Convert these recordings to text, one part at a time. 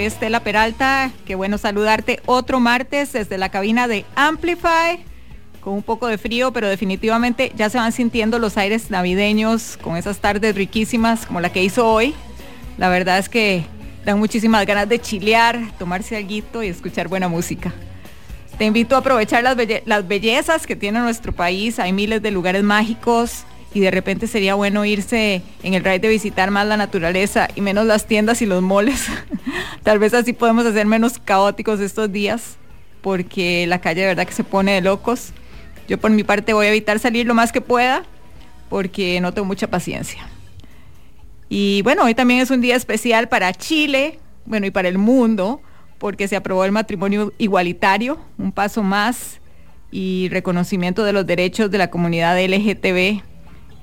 soy Estela Peralta. Qué bueno saludarte otro martes desde la cabina de Amplify, con un poco de frío, pero definitivamente ya se van sintiendo los aires navideños con esas tardes riquísimas como la que hizo hoy. La verdad es que dan muchísimas ganas de chilear, tomarse algo y escuchar buena música. Te invito a aprovechar las, belle- las bellezas que tiene nuestro país. Hay miles de lugares mágicos y de repente sería bueno irse en el ride de visitar más la naturaleza y menos las tiendas y los moles. Tal vez así podemos hacer menos caóticos estos días porque la calle de verdad que se pone de locos. Yo por mi parte voy a evitar salir lo más que pueda porque no tengo mucha paciencia. Y bueno, hoy también es un día especial para Chile, bueno, y para el mundo, porque se aprobó el matrimonio igualitario, un paso más y reconocimiento de los derechos de la comunidad LGTB.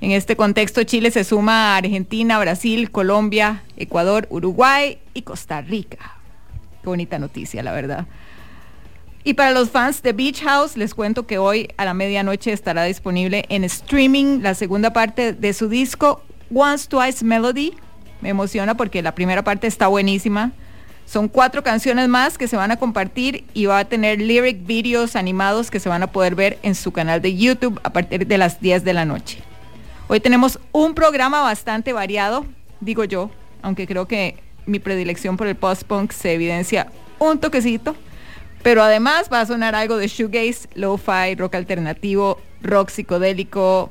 En este contexto, Chile se suma a Argentina, Brasil, Colombia, Ecuador, Uruguay y Costa Rica. Qué bonita noticia, la verdad. Y para los fans de Beach House, les cuento que hoy a la medianoche estará disponible en streaming la segunda parte de su disco Once Twice Melody. Me emociona porque la primera parte está buenísima. Son cuatro canciones más que se van a compartir y va a tener lyric videos animados que se van a poder ver en su canal de YouTube a partir de las 10 de la noche. Hoy tenemos un programa bastante variado, digo yo, aunque creo que mi predilección por el post-punk se evidencia un toquecito. Pero además va a sonar algo de shoegaze, lo-fi, rock alternativo, rock psicodélico.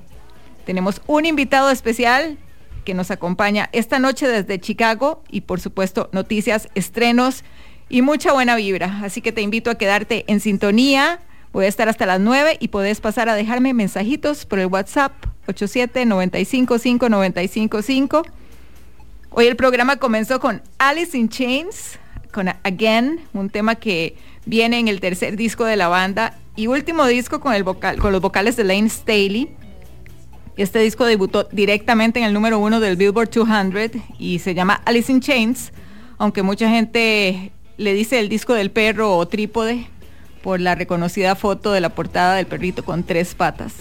Tenemos un invitado especial que nos acompaña esta noche desde Chicago y por supuesto noticias, estrenos y mucha buena vibra. Así que te invito a quedarte en sintonía. Voy a estar hasta las 9 y podés pasar a dejarme mensajitos por el WhatsApp 87 95 5 95 5. Hoy el programa comenzó con Alice in Chains, con Again, un tema que viene en el tercer disco de la banda y último disco con, el vocal, con los vocales de Lane Staley. Este disco debutó directamente en el número uno del Billboard 200 y se llama Alice in Chains, aunque mucha gente le dice el disco del perro o trípode por la reconocida foto de la portada del perrito con tres patas.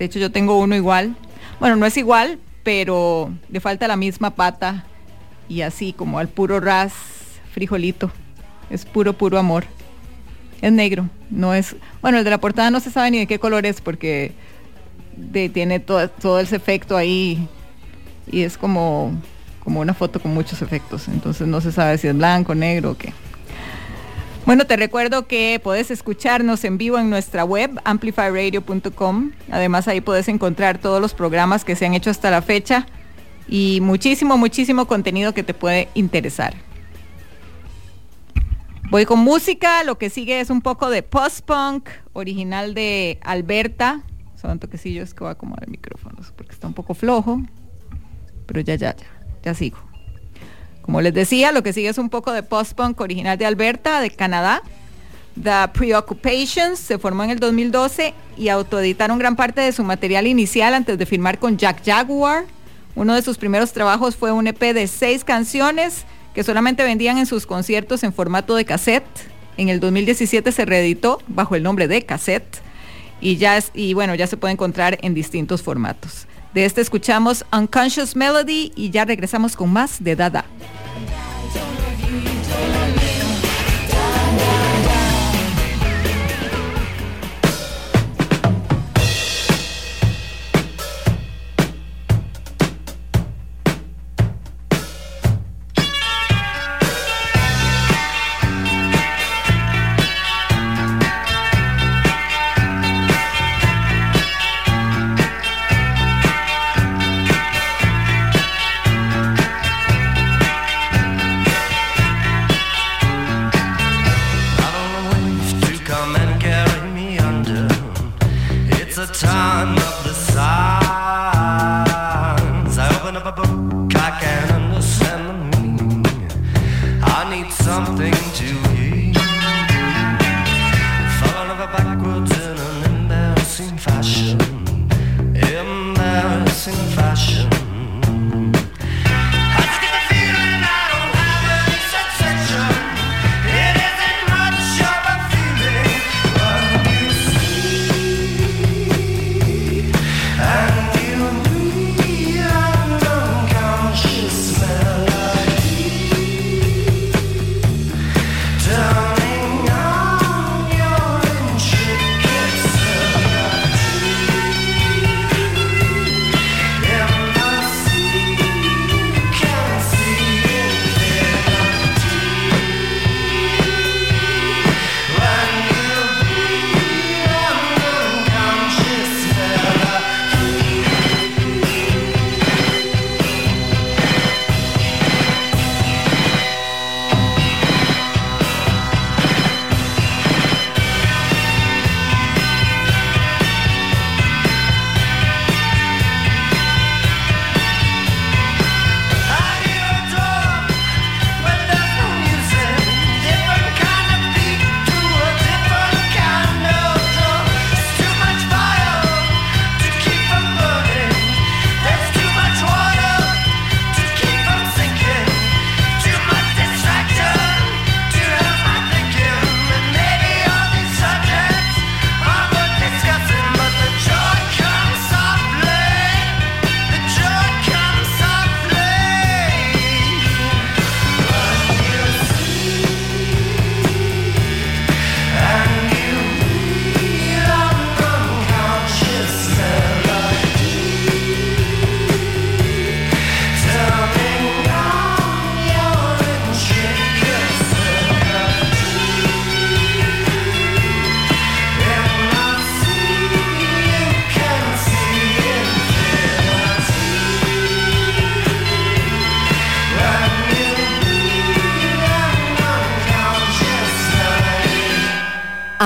De hecho yo tengo uno igual. Bueno, no es igual, pero le falta la misma pata y así como al puro ras frijolito. Es puro, puro amor. Es negro, no es... Bueno, el de la portada no se sabe ni de qué color es porque tiene todo, todo ese efecto ahí y es como, como una foto con muchos efectos. Entonces no se sabe si es blanco, negro o qué. Bueno, te recuerdo que puedes escucharnos en vivo en nuestra web, amplifyradio.com. Además, ahí puedes encontrar todos los programas que se han hecho hasta la fecha y muchísimo, muchísimo contenido que te puede interesar. Voy con música, lo que sigue es un poco de post-punk, original de Alberta. Son toquecillos que voy a acomodar el micrófono porque está un poco flojo, pero ya, ya, ya, ya sigo. Como les decía, lo que sigue es un poco de post-punk original de Alberta, de Canadá. The Preoccupations se formó en el 2012 y autoeditaron gran parte de su material inicial antes de firmar con Jack Jaguar. Uno de sus primeros trabajos fue un EP de seis canciones que solamente vendían en sus conciertos en formato de cassette. En el 2017 se reeditó bajo el nombre de cassette y ya y bueno, ya se puede encontrar en distintos formatos. De este escuchamos Unconscious Melody y ya regresamos con más de Dada.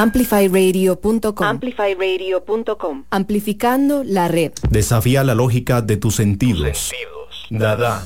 Amplifyradio.com. Amplifyradio.com. Amplificando la red. Desafía la lógica de tus sentidos. Dada.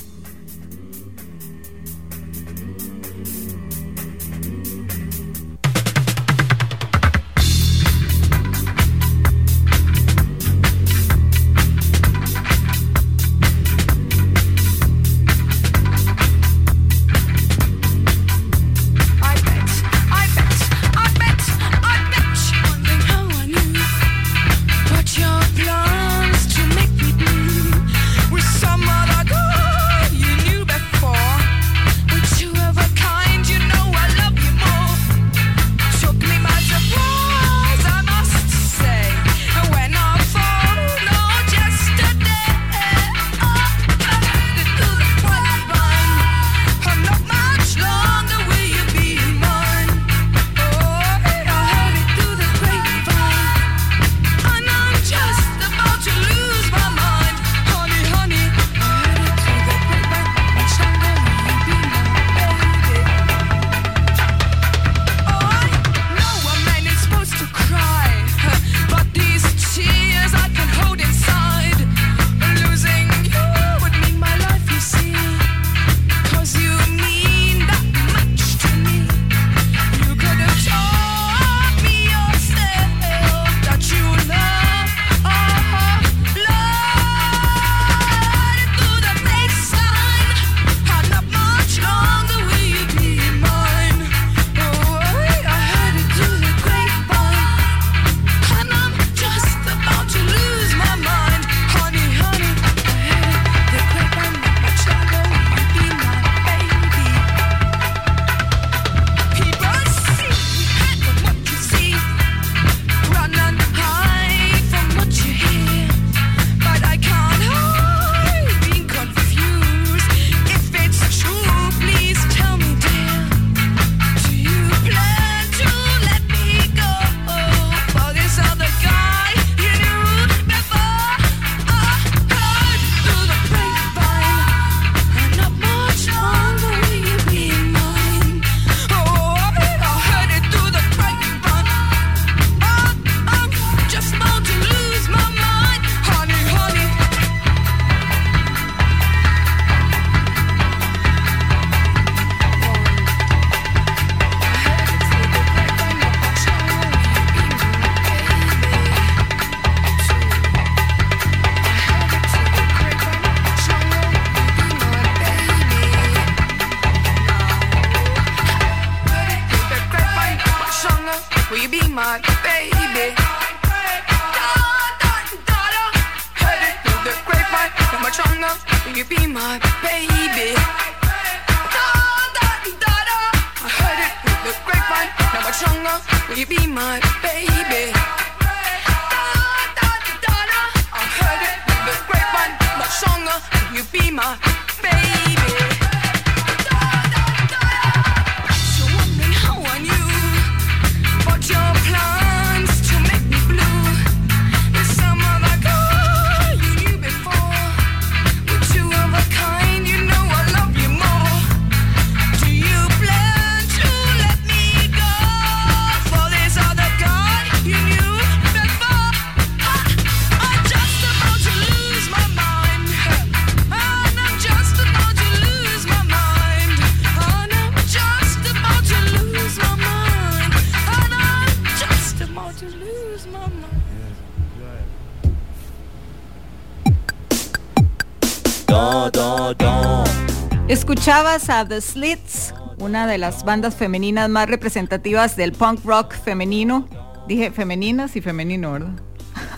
escuchabas a The Slits, una de las bandas femeninas más representativas del punk rock femenino. Dije femeninas y femenino, ¿verdad?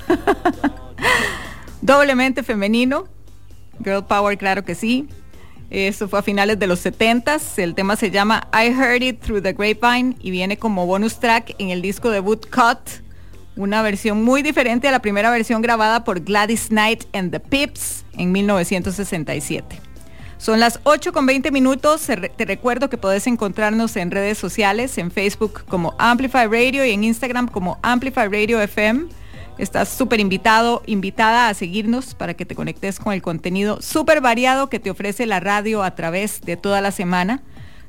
Doblemente femenino. Girl Power, claro que sí. Eso fue a finales de los 70s. El tema se llama I Heard It Through the Grapevine y viene como bonus track en el disco debut Cut. Una versión muy diferente a la primera versión grabada por Gladys Knight and the Pips en 1967. Son las 8 con 20 minutos. Te recuerdo que podés encontrarnos en redes sociales, en Facebook como Amplify Radio y en Instagram como Amplify Radio FM. Estás súper invitado, invitada a seguirnos para que te conectes con el contenido súper variado que te ofrece la radio a través de toda la semana.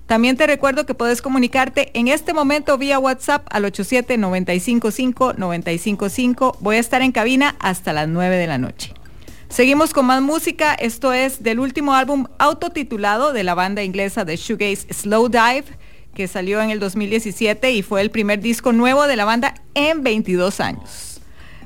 También te recuerdo que puedes comunicarte en este momento vía WhatsApp al 87 955 955. Voy a estar en cabina hasta las 9 de la noche. Seguimos con más música. Esto es del último álbum autotitulado de la banda inglesa de Shoegaze Slow Dive, que salió en el 2017 y fue el primer disco nuevo de la banda en 22 años.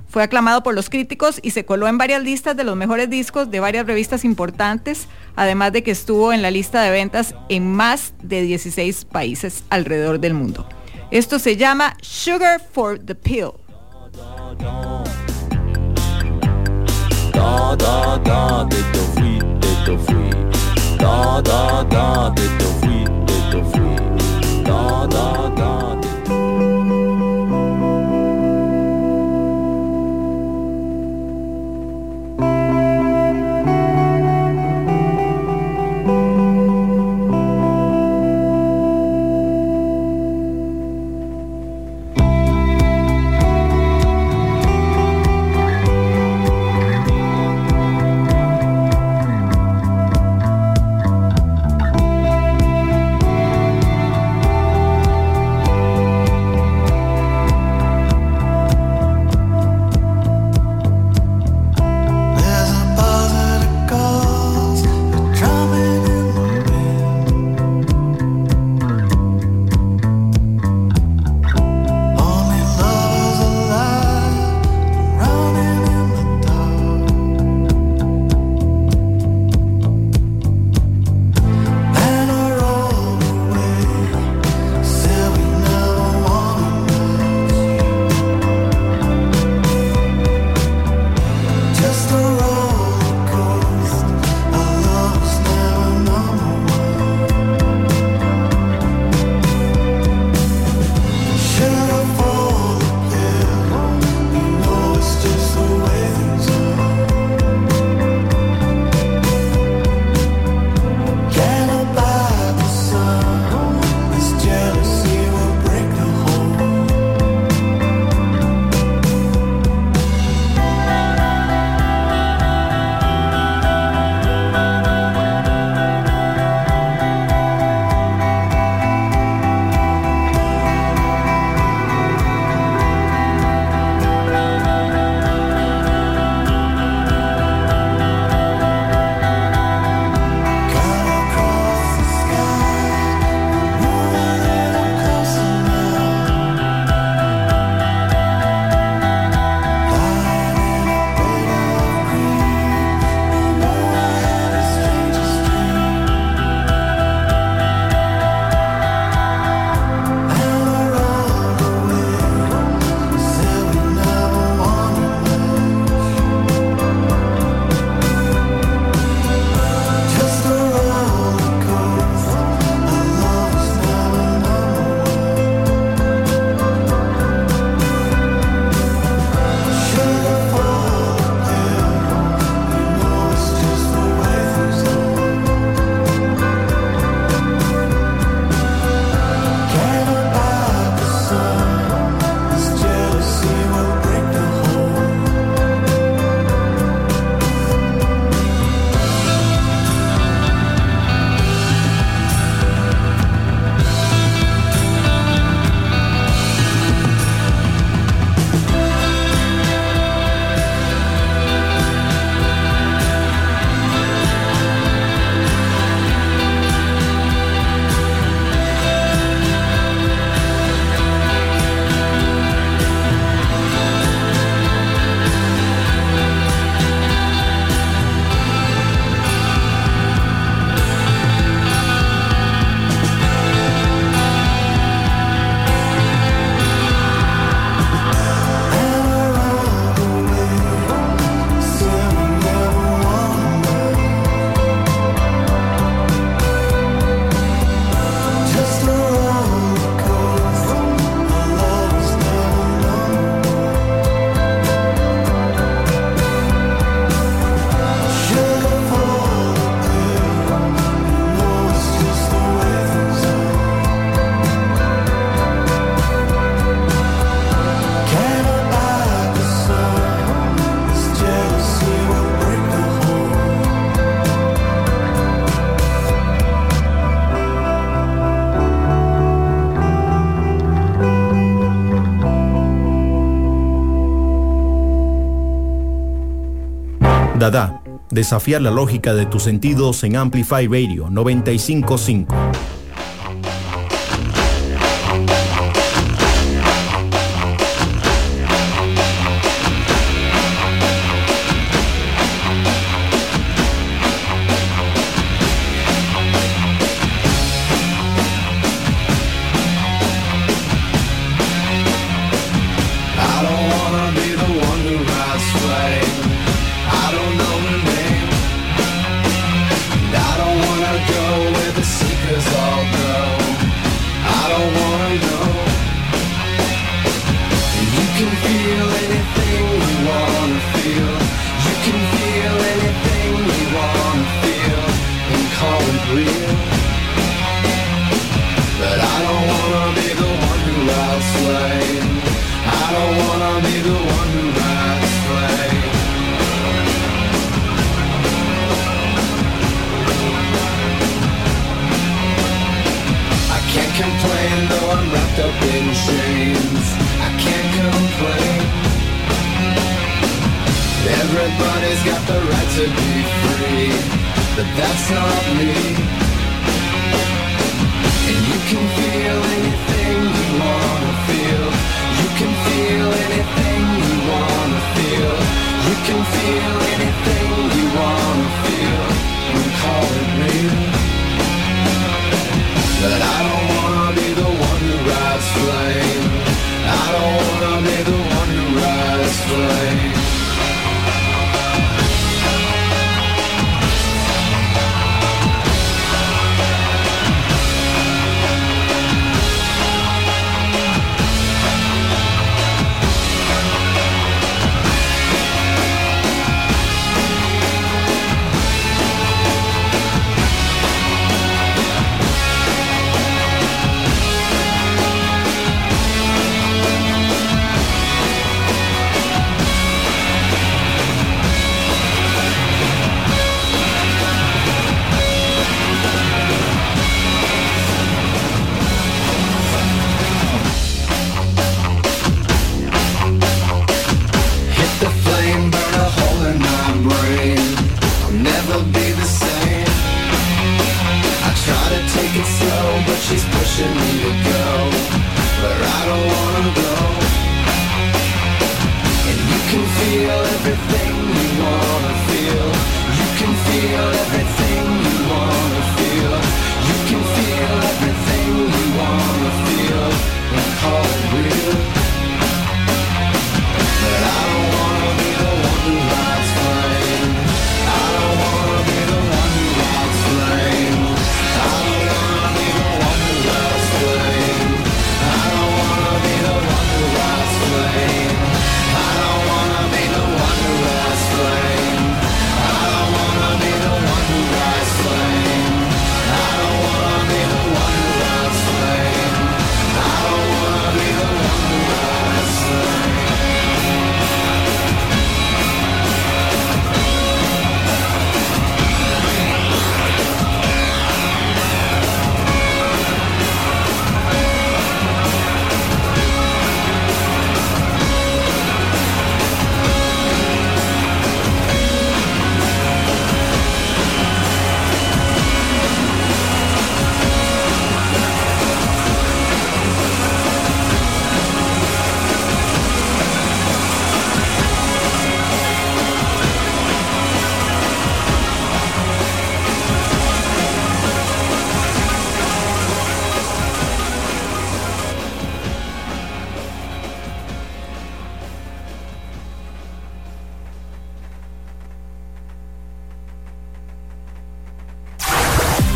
Fue aclamado por los críticos y se coló en varias listas de los mejores discos de varias revistas importantes, además de que estuvo en la lista de ventas en más de 16 países alrededor del mundo. Esto se llama Sugar for the Pill. Da da da, detto free, detto free. Da da da, detto free, detto free. Da da da, Dada, desafiar la lógica de tus sentidos en Amplify Radio 955.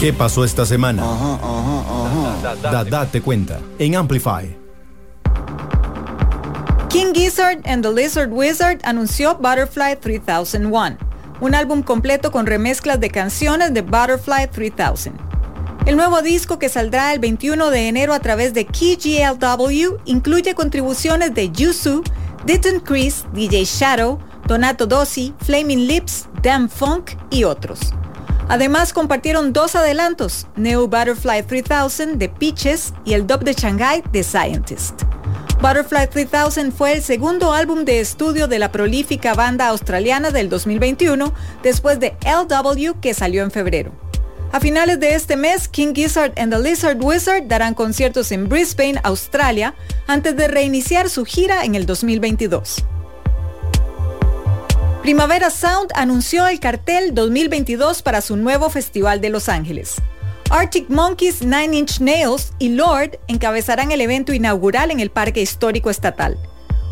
¿Qué pasó esta semana? Date cuenta en Amplify. King Gizzard and the Lizard Wizard anunció Butterfly 3001, un álbum completo con remezclas de canciones de Butterfly 3000. El nuevo disco que saldrá el 21 de enero a través de KGLW incluye contribuciones de Yusu, Ditton Chris, DJ Shadow, Donato Dossi, Flaming Lips, Dan Funk y otros. Además compartieron dos adelantos, New Butterfly 3000 de Peaches y el Dub de Shanghai de Scientist. Butterfly 3000 fue el segundo álbum de estudio de la prolífica banda australiana del 2021, después de LW que salió en febrero. A finales de este mes, King Gizzard and the Lizard Wizard darán conciertos en Brisbane, Australia, antes de reiniciar su gira en el 2022. Primavera Sound anunció el cartel 2022 para su nuevo Festival de Los Ángeles. Arctic Monkeys, Nine Inch Nails y Lord encabezarán el evento inaugural en el Parque Histórico Estatal.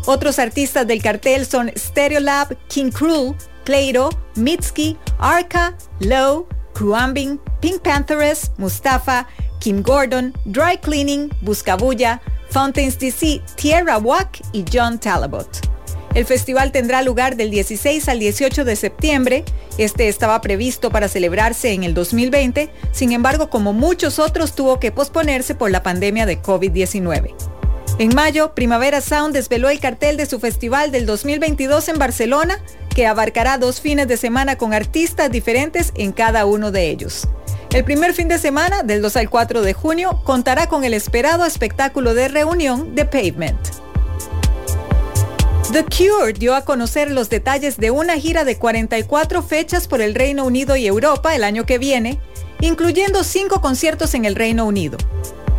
Otros artistas del cartel son Stereolab, King Cruel, Cleiro, Mitski, Arca, Low, Cruambing, Pink Panthers, Mustafa, Kim Gordon, Dry Cleaning, Buscabulla, Fountains DC, Tierra Wack y John Talabot. El festival tendrá lugar del 16 al 18 de septiembre. Este estaba previsto para celebrarse en el 2020, sin embargo, como muchos otros, tuvo que posponerse por la pandemia de COVID-19. En mayo, Primavera Sound desveló el cartel de su festival del 2022 en Barcelona, que abarcará dos fines de semana con artistas diferentes en cada uno de ellos. El primer fin de semana, del 2 al 4 de junio, contará con el esperado espectáculo de reunión de Pavement. The Cure dio a conocer los detalles de una gira de 44 fechas por el Reino Unido y Europa el año que viene, incluyendo cinco conciertos en el Reino Unido.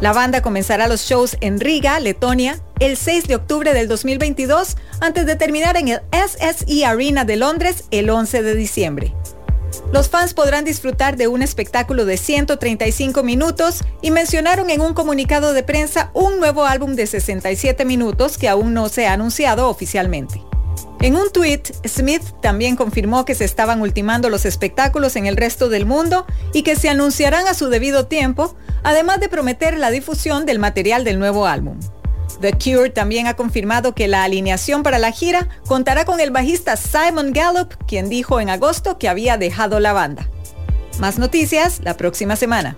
La banda comenzará los shows en Riga, Letonia, el 6 de octubre del 2022, antes de terminar en el SSE Arena de Londres el 11 de diciembre. Los fans podrán disfrutar de un espectáculo de 135 minutos y mencionaron en un comunicado de prensa un nuevo álbum de 67 minutos que aún no se ha anunciado oficialmente. En un tuit, Smith también confirmó que se estaban ultimando los espectáculos en el resto del mundo y que se anunciarán a su debido tiempo, además de prometer la difusión del material del nuevo álbum. The Cure también ha confirmado que la alineación para la gira contará con el bajista Simon Gallup, quien dijo en agosto que había dejado la banda. Más noticias la próxima semana.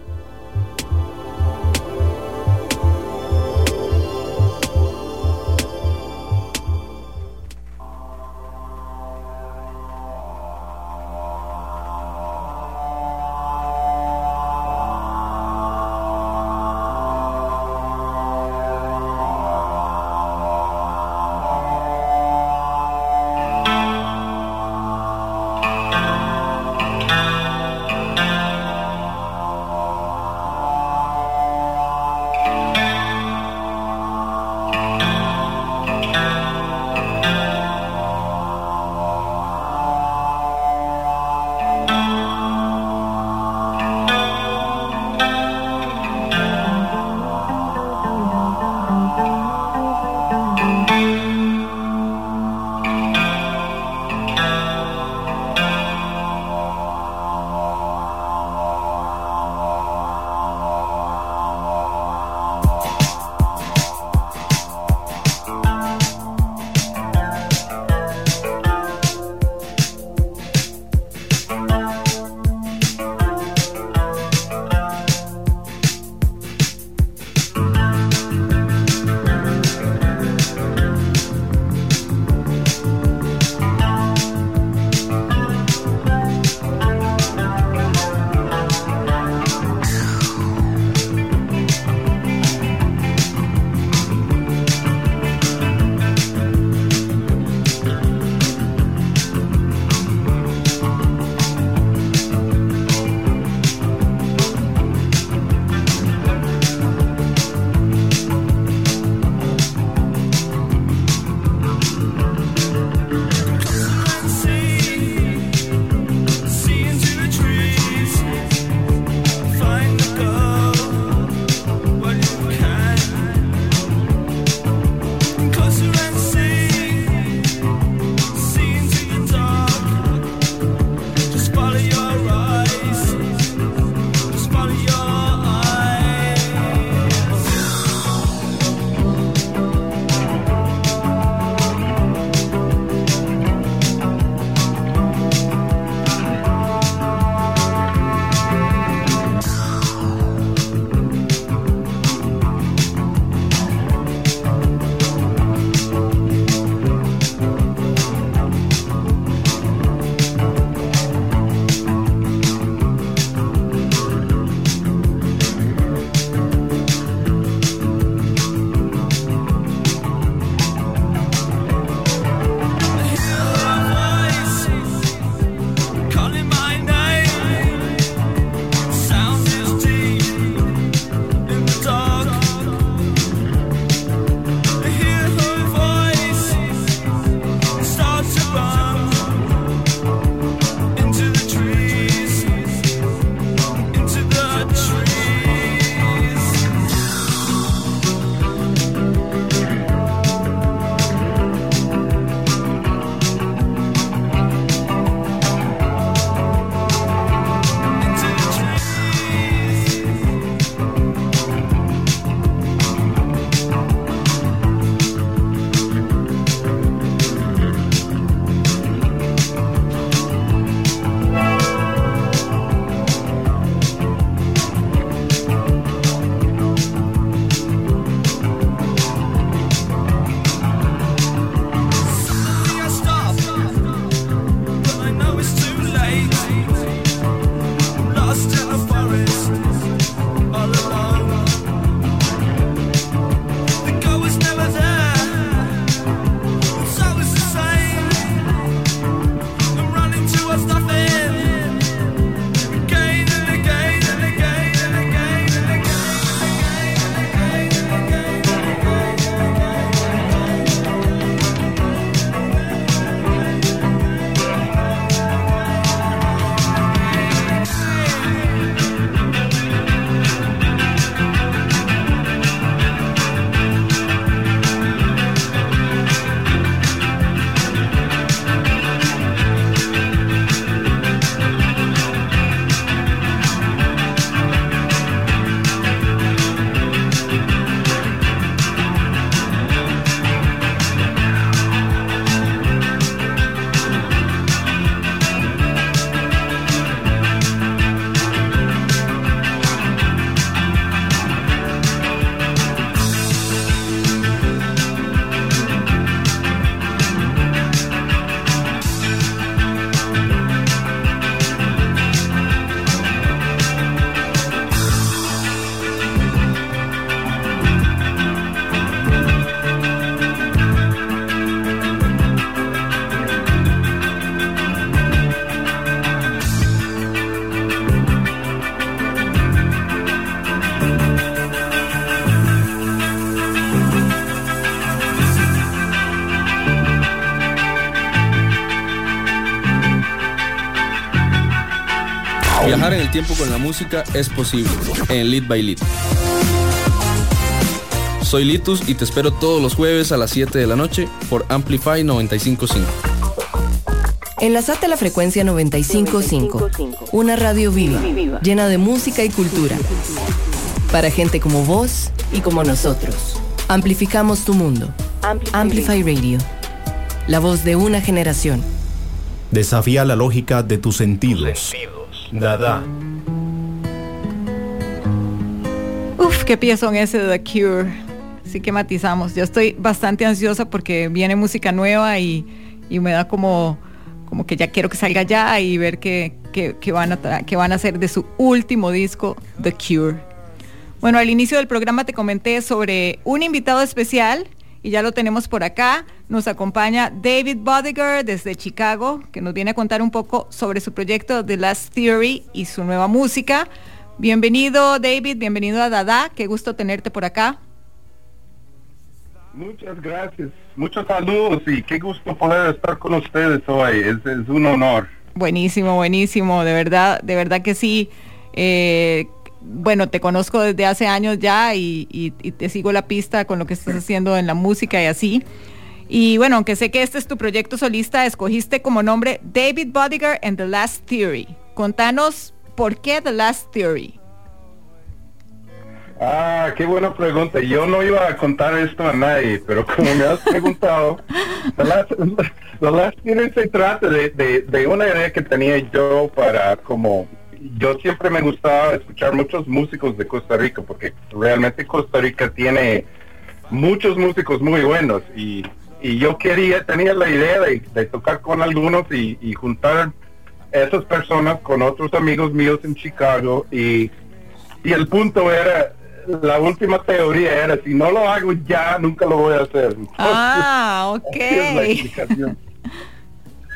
Tiempo con la música es posible en Lead by Lead. Soy Litus y te espero todos los jueves a las 7 de la noche por Amplify 955. Enlazate a la frecuencia 955, una radio viva, llena de música y cultura. Para gente como vos y como nosotros. Amplificamos tu mundo. Amplify Radio. La voz de una generación. Desafía la lógica de tus sentidos. Dada. Qué piezón ese de The Cure. Sí que matizamos. Yo estoy bastante ansiosa porque viene música nueva y, y me da como, como que ya quiero que salga ya y ver qué, qué- qué van a qué van a hacer de su último disco, The Cure. Bueno, al inicio del programa te comenté sobre un invitado especial y ya lo tenemos por acá. Nos acompaña David Bodiger desde Chicago, que nos viene a contar un poco sobre su proyecto The Last Theory y su nueva música. Bienvenido David, bienvenido a Dada, qué gusto tenerte por acá. Muchas gracias, muchos saludos y qué gusto poder estar con ustedes hoy, es, es un honor. Buenísimo, buenísimo, de verdad, de verdad que sí. Eh, bueno, te conozco desde hace años ya y, y- y te sigo la pista con lo que estás haciendo en la música y así. Y bueno, aunque sé que este es tu proyecto solista, escogiste como nombre David Bodiger and The Last Theory. Contanos por qué The Last Theory. Ah, qué buena pregunta. Yo no iba a contar esto a nadie, pero como me has preguntado, The Last, The Last Theory se trata de, de- una idea que tenía yo para como... Yo siempre me gustaba escuchar muchos músicos de Costa Rica, porque realmente Costa Rica tiene muchos músicos muy buenos y, y yo quería, tenía la idea de, de tocar con algunos y juntar esas personas con otros amigos míos en Chicago y, y el punto era, la última teoría era, si no lo hago ya, nunca lo voy a hacer. Entonces, Ah, ok.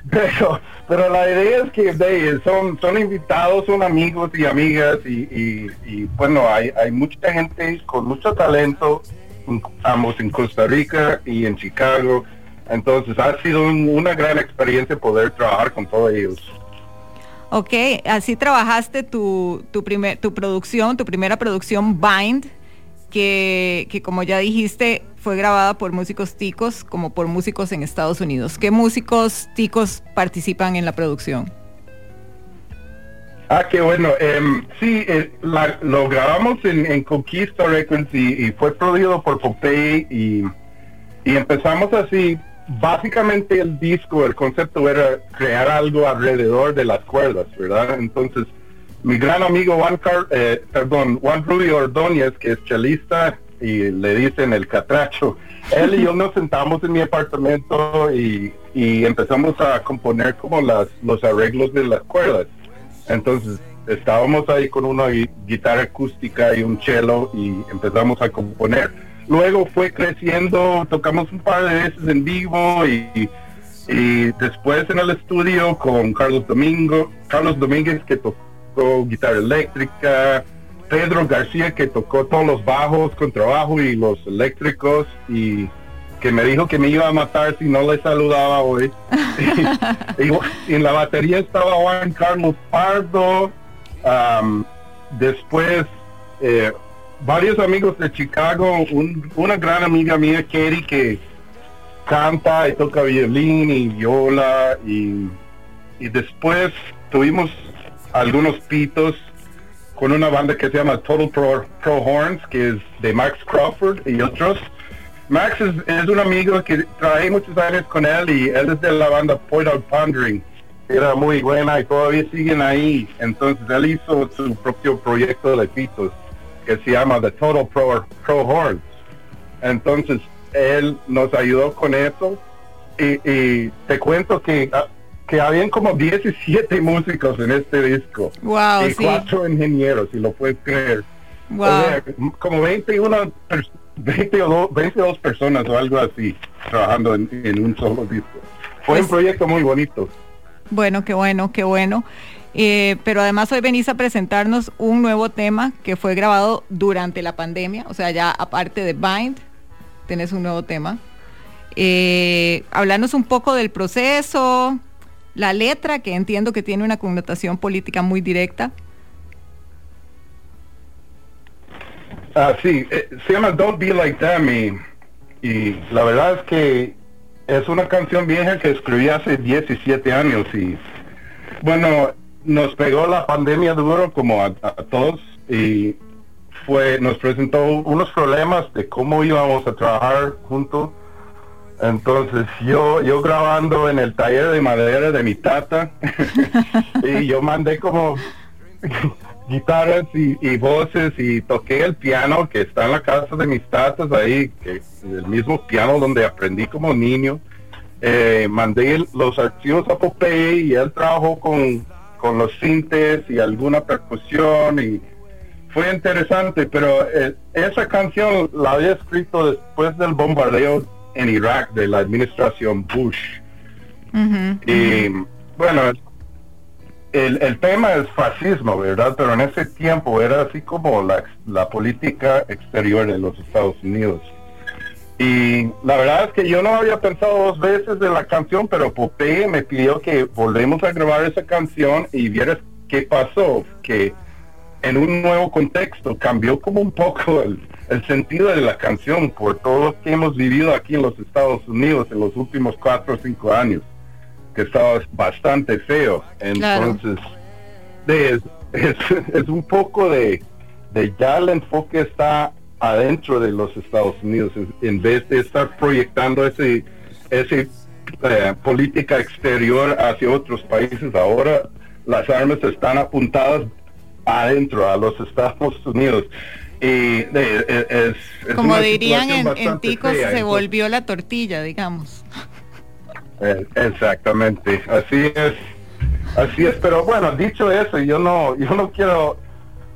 Pero, pero la idea es que de, son, son invitados, son amigos y amigas y, y- y, bueno, hay, hay mucha gente con mucho talento, en- ambos en Costa Rica y en Chicago. Entonces ha sido un- una gran experiencia poder trabajar con todos ellos. Ok, así trabajaste tu, tu, primer, tu producción, tu primera producción Bind, que, que como ya dijiste fue grabada por músicos ticos como por músicos en Estados Unidos. ¿Qué músicos ticos participan en la producción? Ah, qué bueno. Em, sí, eh, la- lo grabamos en, Conquista Records y, fue producido por Popeye y empezamos así. Básicamente el disco, el concepto era crear algo alrededor de las cuerdas, ¿verdad? Entonces, mi gran amigo Juan, Car- eh, perdón, Juan Rubio Ordóñez, que es chelista y le dicen el catracho, él y yo nos sentamos en mi apartamento y, y empezamos a componer como las, los arreglos de las cuerdas. Entonces estábamos ahí con una gui- guitarra acústica y un cello y empezamos a componer. Luego fue creciendo, tocamos un par de veces en vivo y, y después en el estudio con Carlos Domingo, Carlos Domínguez que tocó guitarra eléctrica, Pedro García que tocó todos los bajos con trabajo y los eléctricos y que me dijo que me iba a matar si no le saludaba hoy. y, y en la batería estaba Juan Carlos Pardo, después eh, varios amigos de Chicago, un- una gran amiga mía, Katie, que canta y toca violín y viola y, después tuvimos algunos pitos con una banda que se llama Total Pro, Pro Horns, que es de Max Crawford y otros. Max es, es un amigo que trabajé muchos años con él y él es de la banda Point Out Pondering. Era muy buena y todavía siguen ahí. Entonces él hizo su propio proyecto de pitos que se llama The Total Pro, Pro Horns. Entonces él nos ayudó con eso y, y te cuento que, ah, que habían como 17 músicos en este disco Wow, y sí. cuatro ingenieros, si lo puedes creer. Wow. O sea, como 21, pers- 22, 22 personas o algo así trabajando en, en un solo disco. Fue Pues- un proyecto muy bonito. Bueno, qué bueno, qué bueno. Eh, pero además hoy venís a presentarnos un nuevo tema que fue grabado durante la pandemia, o sea, ya aparte de Bind, tenés un nuevo tema. Eh, hablarnos un poco del proceso, la letra, que entiendo que tiene una connotación política muy directa. Ah, sí, eh, se llama Don't Be Like Them y, y la verdad es que es una canción vieja que escribí hace 17 años y bueno, nos pegó la pandemia duro como a, todos y fue, nos presentó unos problemas de cómo íbamos a trabajar juntos. Entonces yo, yo grabando en el taller de madera de mi tata y yo mandé como guitarras y, voces y toqué el piano que está en la casa de mis tatas ahí, que el mismo piano donde aprendí como niño. Eh, mandé los archivos a Popeye y él trabajó con, con los sintes y alguna percusión y fue interesante, pero eh, esa canción la había escrito después del bombardeo en Irak de la administración Bush. Y bueno, el, el tema es fascismo, ¿verdad? Pero en ese tiempo era así como la, la política exterior de los Estados Unidos. Y la verdad es que yo no había pensado dos veces de la canción, pero Popeye me pidió que volvemos a grabar esa canción y vieras qué pasó, que en un nuevo contexto cambió como un poco el, el sentido de la canción por todo lo que hemos vivido aquí en los Estados Unidos en los últimos cuatro o cinco años, que estaba bastante feo. Entonces, es, es, es un poco de, de ya el enfoque está adentro de los Estados Unidos en, en vez de estar proyectando ese ese eh, política exterior hacia otros países ahora las armas están apuntadas adentro a los Estados Unidos y de- e- es, es Como dirían en, en Ticos, fea. se volvió la tortilla, digamos. eh, exactamente, así es, así es. Pero bueno, dicho eso, yo no, yo no quiero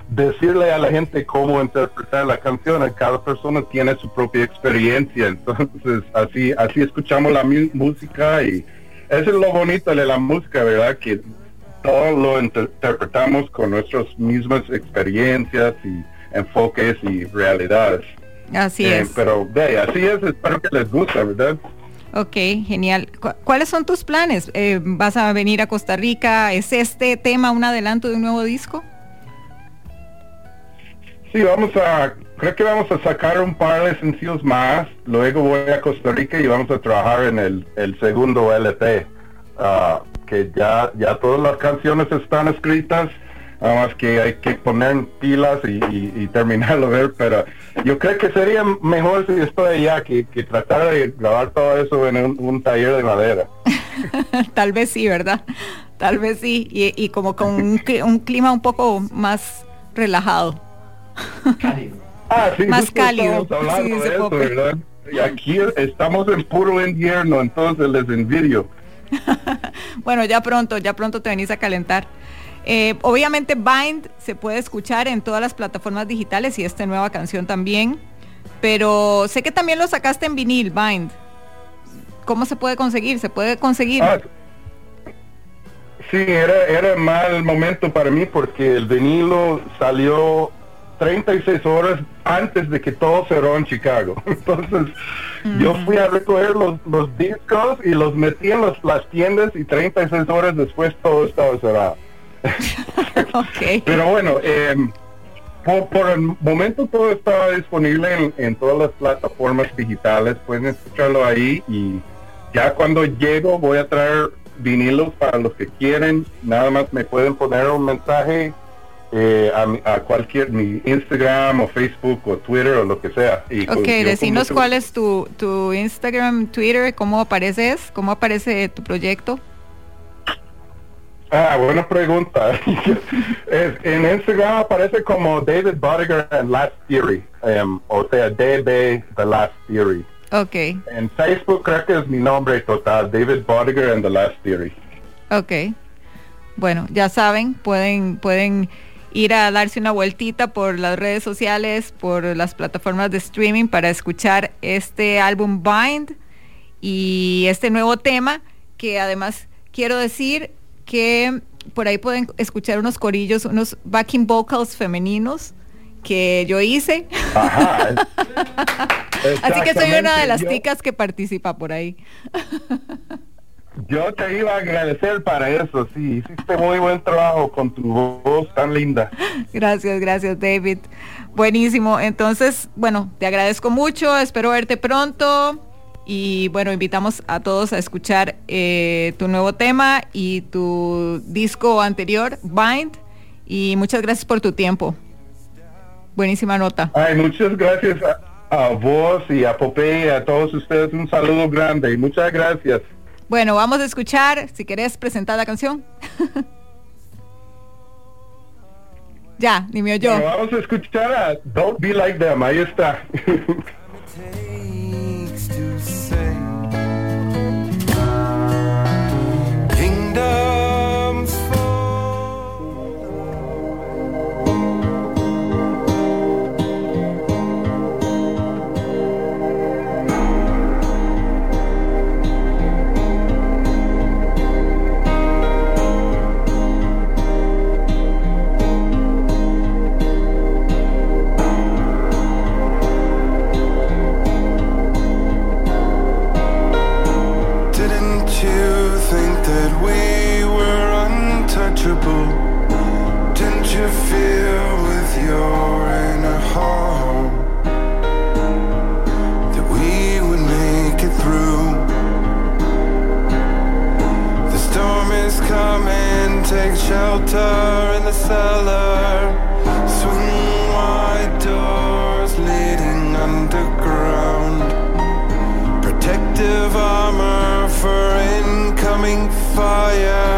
decirle a la gente cómo interpretar la canción. Cada persona tiene su propia experiencia, entonces así, así escuchamos la música y eso es lo bonito de la música, verdad, que todo lo inter- interpretamos con nuestras mismas experiencias y enfoques y realidades. Así Eh, es. Pero de, así es, espero que les guste, ¿verdad? Ok, genial. Cu- ¿Cuáles son tus planes? Eh, ¿Vas a venir a Costa Rica? ¿Es este tema un adelanto de un nuevo disco? Sí, vamos a, creo que vamos a sacar un par de sencillos más, luego voy a Costa Rica y vamos a trabajar en el, el segundo LP, ah, que ya, ya todas las canciones están escritas, nada más que hay que poner pilas y, y- terminarlo ver, pero yo creo que sería mejor si estoy allá que, que tratar de grabar todo eso en un, un taller de madera. Tal vez sí, ¿verdad? Tal vez sí. Y, y como con un, un clima un poco más relajado. Ah, sí, Más cálido. Y aquí estamos en puro invierno, entonces les envidio. Bueno, ya pronto, ya pronto te venís a calentar. Eh, obviamente Bind se puede escuchar en todas las plataformas digitales y esta nueva canción también. Pero sé que también lo sacaste en vinil, Bind. ¿Cómo se puede conseguir? ¿Se puede conseguir? Ah, Sí, era, era mal momento para mí porque el vinilo salió 36 horas antes de que todo cerró en Chicago. Entonces yo fui a recoger los, los discos y los metí en los- las tiendas y 36 horas después todo estaba cerrado. ok. Pero bueno, eh, por, por el momento todo está disponible en, en todas las plataformas digitales, pueden escucharlo ahí y ya cuando llego voy a traer vinilos para los que quieren, nada más me pueden poner un mensaje eh, a, a cualquier, mi Instagram o Facebook o Twitter o lo que sea. Y Ok, con decinos cuál es tu, tu Instagram, Twitter, cómo apareces, cómo aparece tu proyecto. Ah, buena pregunta. Es- en Instagram aparece como David Bodiger and Last Theory, em, o sea, DB The Last Theory. Ok, En Facebook creo que es mi nombre total, David Bodiger and The Last Theory. ok. Bueno, ya saben, pueden, pueden ir a darse una vueltita por las redes sociales, por las plataformas de streaming para escuchar este álbum Bind y este nuevo tema que además quiero decir que por ahí pueden escuchar unos corillos, unos backing vocals femeninos que yo hice. Ajá. Así que soy una de las ticas que participa por ahí. yo te iba a agradecer para eso, sí, hiciste muy buen trabajo con tu voz tan linda. Gracias, gracias David. Buenísimo. Entonces, bueno, te agradezco mucho, espero verte pronto. Y bueno, invitamos a todos a escuchar eh, tu nuevo tema y tu disco anterior, Bind. Y muchas gracias por tu tiempo. Buenísima nota. Ay, muchas gracias a, a vos y a Popeye y a todos ustedes. Un saludo grande y muchas gracias. Bueno, vamos a escuchar, si querés presentar la canción. ya, ni me oyó. Vamos a escuchar a Don't Be Like Them, ahí está. fire.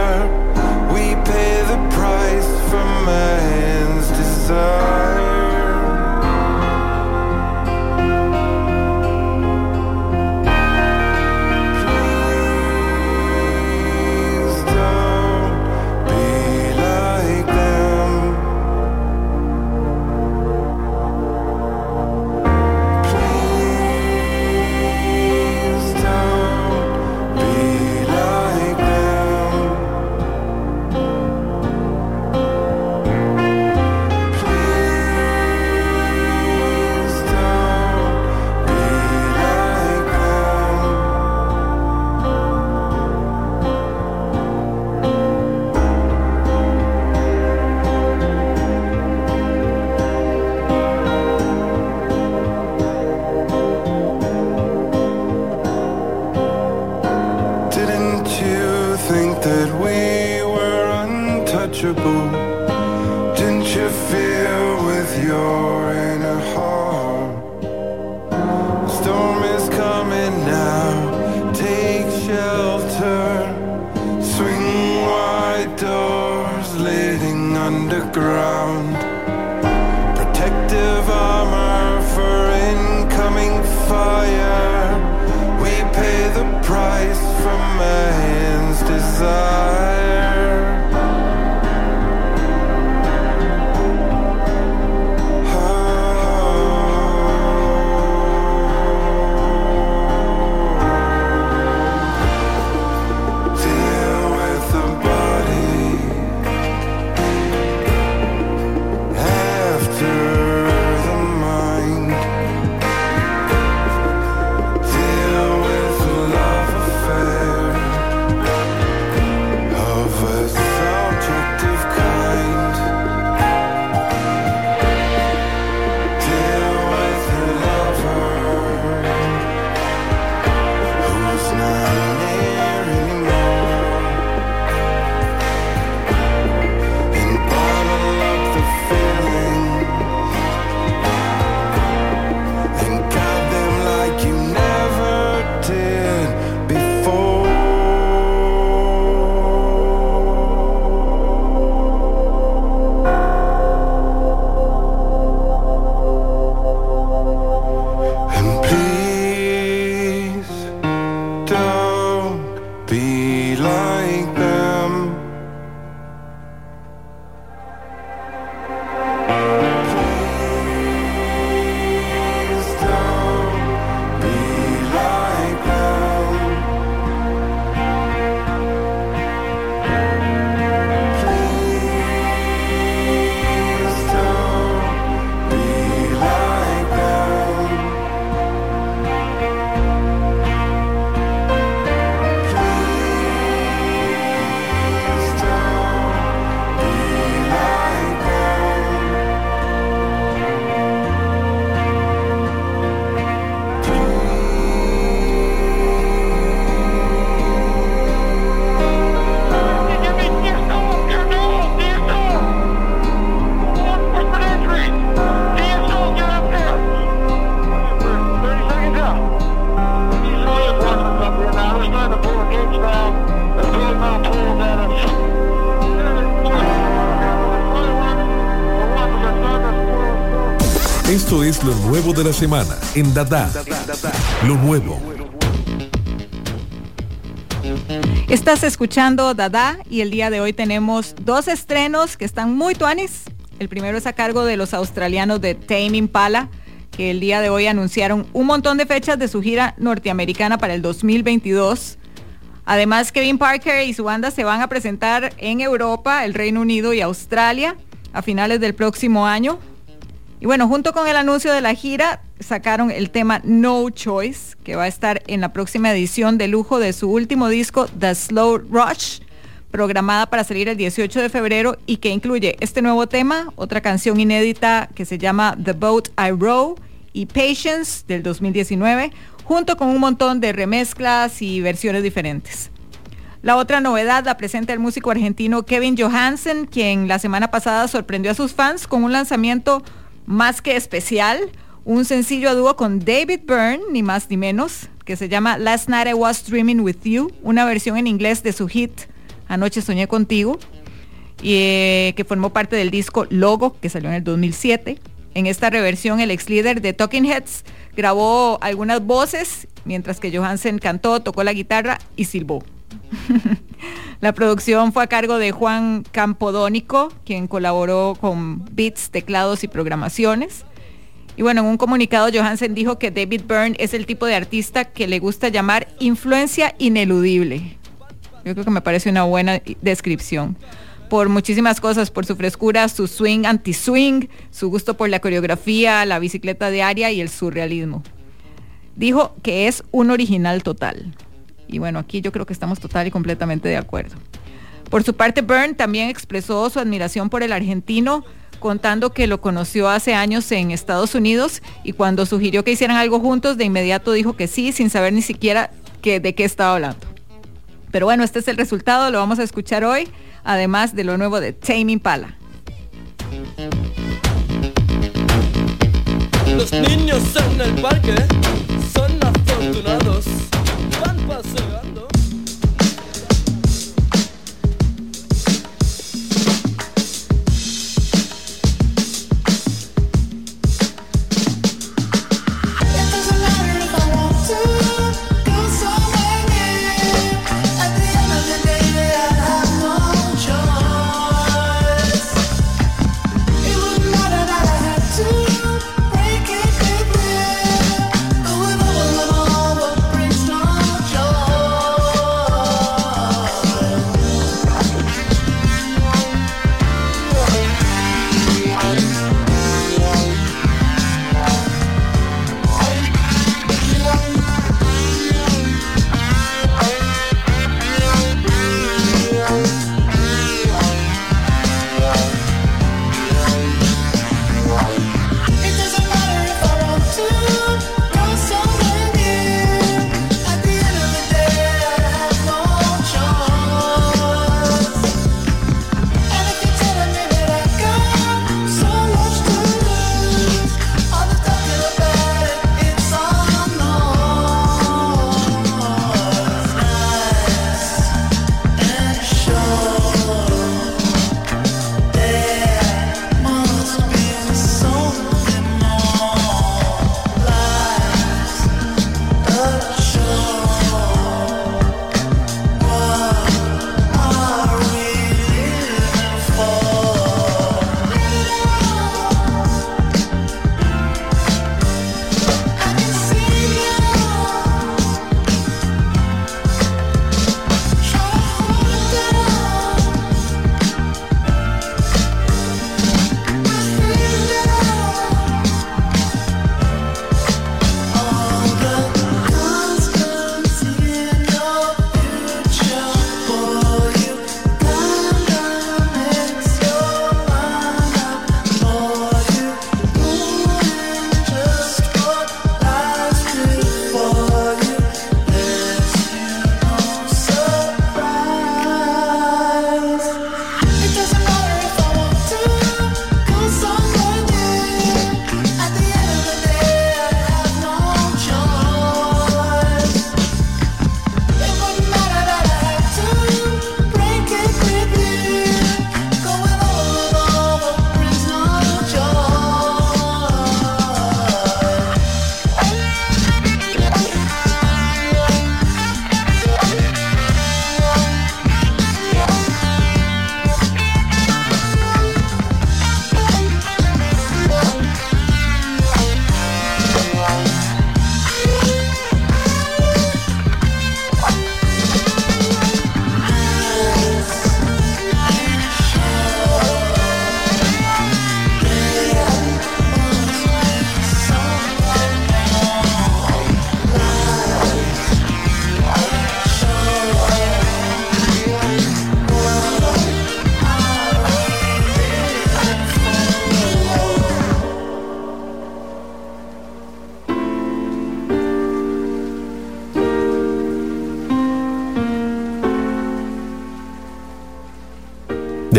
De la semana en Dada. Lo nuevo. Estás escuchando Dada y el día de hoy tenemos dos estrenos que están muy tuanis. El primero es a cargo de los australianos de Tame Impala, que el día de hoy anunciaron un montón de fechas de su gira norteamericana para el 2022. Además, Kevin Parker y su banda se van a presentar en Europa, el Reino Unido y Australia a finales del próximo año. Y bueno, junto con el anuncio de la gira, sacaron el tema No Choice, que va a estar en la próxima edición de lujo de su último disco, The Slow Rush, programada para salir el 18 de febrero y que incluye este nuevo tema, otra canción inédita que se llama The Boat I Row y Patience del 2019, junto con un montón de remezclas y versiones diferentes. La otra novedad la presenta el músico argentino Kevin Johansen, quien la semana pasada sorprendió a sus fans con un lanzamiento más que especial, un sencillo a dúo con David Byrne, ni más ni menos, que se llama Last Night I Was Dreaming With You, una versión en inglés de su hit Anoche Soñé Contigo, y, eh, que formó parte del disco Logo, que salió en el 2007. En esta reversión, el ex líder de Talking Heads grabó algunas voces, mientras que Johansen cantó, tocó la guitarra y silbó. La producción fue a cargo de Juan Campodónico, quien colaboró con beats, teclados y programaciones. Y bueno, en un comunicado Johansen dijo que David Byrne es el tipo de artista que le gusta llamar influencia ineludible. Yo creo que me parece una buena descripción. Por muchísimas cosas, por su frescura, su swing anti-swing, su gusto por la coreografía, la bicicleta diaria y el surrealismo. Dijo que es un original total. Y bueno, aquí yo creo que estamos total y completamente de acuerdo. Por su parte, Byrne también expresó su admiración por el argentino, contando que lo conoció hace años en Estados Unidos y cuando sugirió que hicieran algo juntos, de inmediato dijo que sí, sin saber ni siquiera que, de qué estaba hablando. Pero bueno, este es el resultado, lo vamos a escuchar hoy, además de lo nuevo de Tame Impala. Los niños en el parque son afortunados. Van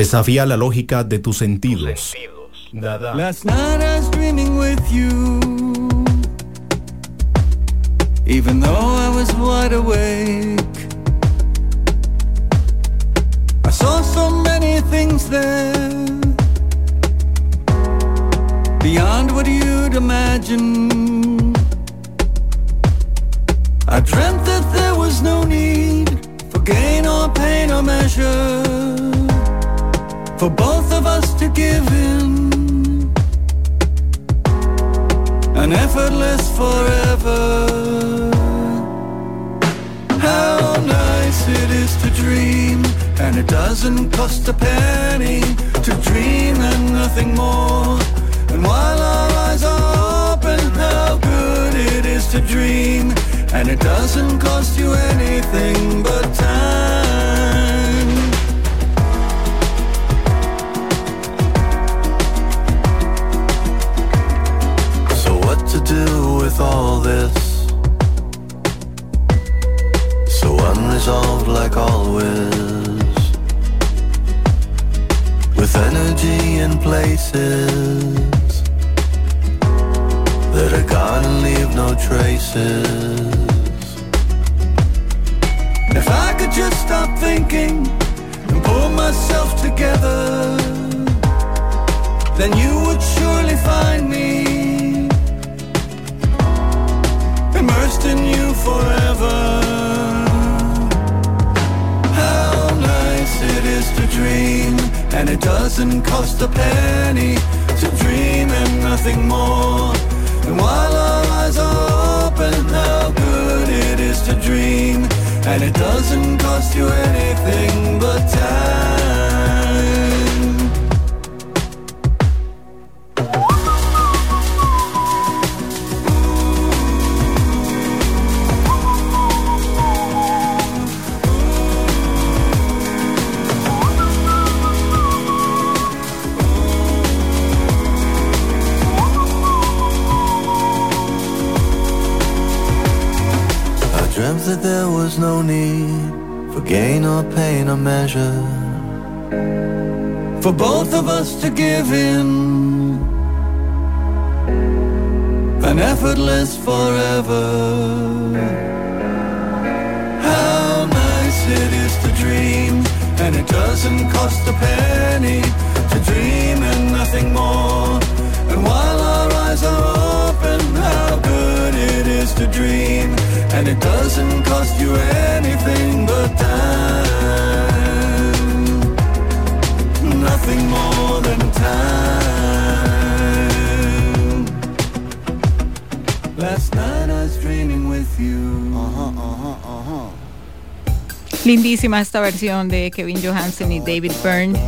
Desafía la lógica de tus sentidos. Last night I was dreaming with you. Even though I was wide awake, I saw so many things there beyond what you'd imagine. I dreamt that there was no need for gain or pain or measure for both of us to give in an effortless forever. How nice it is to dream, and it doesn't cost a penny to dream and nothing more. And while our eyes are open, how good it is to dream, and it doesn't cost you anything but time. This? So unresolved like always. With energy in places That are gone and leave no traces. If I could just stop thinking And pull myself together Then you would surely find me immersed in you forever. How nice it is to dream, and it doesn't cost a penny to dream and nothing more. And while our eyes are open, how good it is to dream, and it doesn't cost you anything but time. No need for gain or pain or measure. For both of us to give in an effortless forever. How nice it is to dream, and it doesn't cost a penny to dream and nothing more. And while our eyes are how good it is to dream, and it doesn't cost you anything but time. Nothing more than time. Last night I was dreaming with you. Lindísima esta versión de Kevin Johansen y David Byrne.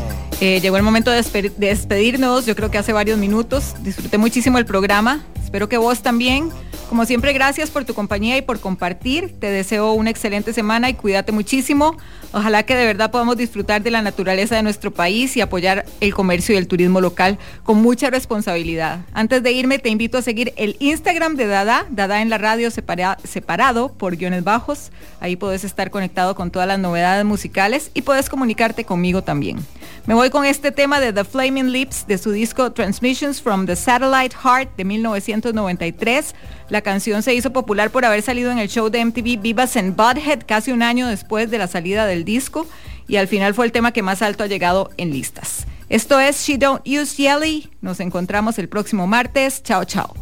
Eh, llegó el momento de despedirnos, yo creo que hace varios minutos. Disfruté muchísimo el programa, espero que vos también. Como siempre, gracias por tu compañía y por compartir. Te deseo una excelente semana y cuídate muchísimo. Ojalá que de verdad podamos disfrutar de la naturaleza de nuestro país y apoyar el comercio y el turismo local con mucha responsabilidad. Antes de irme, te invito a seguir el Instagram de Dada, Dada en la radio separa- separado por guiones bajos. Ahí puedes estar conectado con todas las novedades musicales y puedes comunicarte conmigo también. Me voy con este tema de The Flaming Lips de su disco Transmissions from the Satellite Heart de 1993. La canción se hizo popular por haber salido en el show de MTV Vivas and Butthead casi un año después de la salida del disco y al final fue el tema que más alto ha llegado en listas. Esto es She Don't Use Jelly. Nos encontramos el próximo martes. Chao, chao.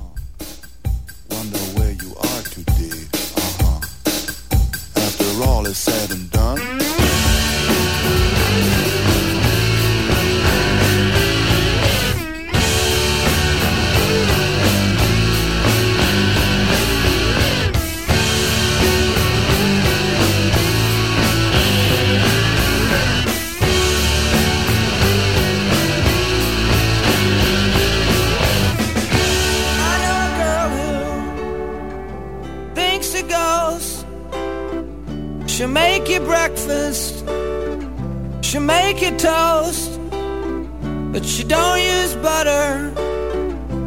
She'll make you breakfast. She'll make you toast. But she don't use butter.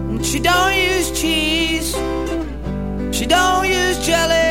And she don't use cheese. She don't use jelly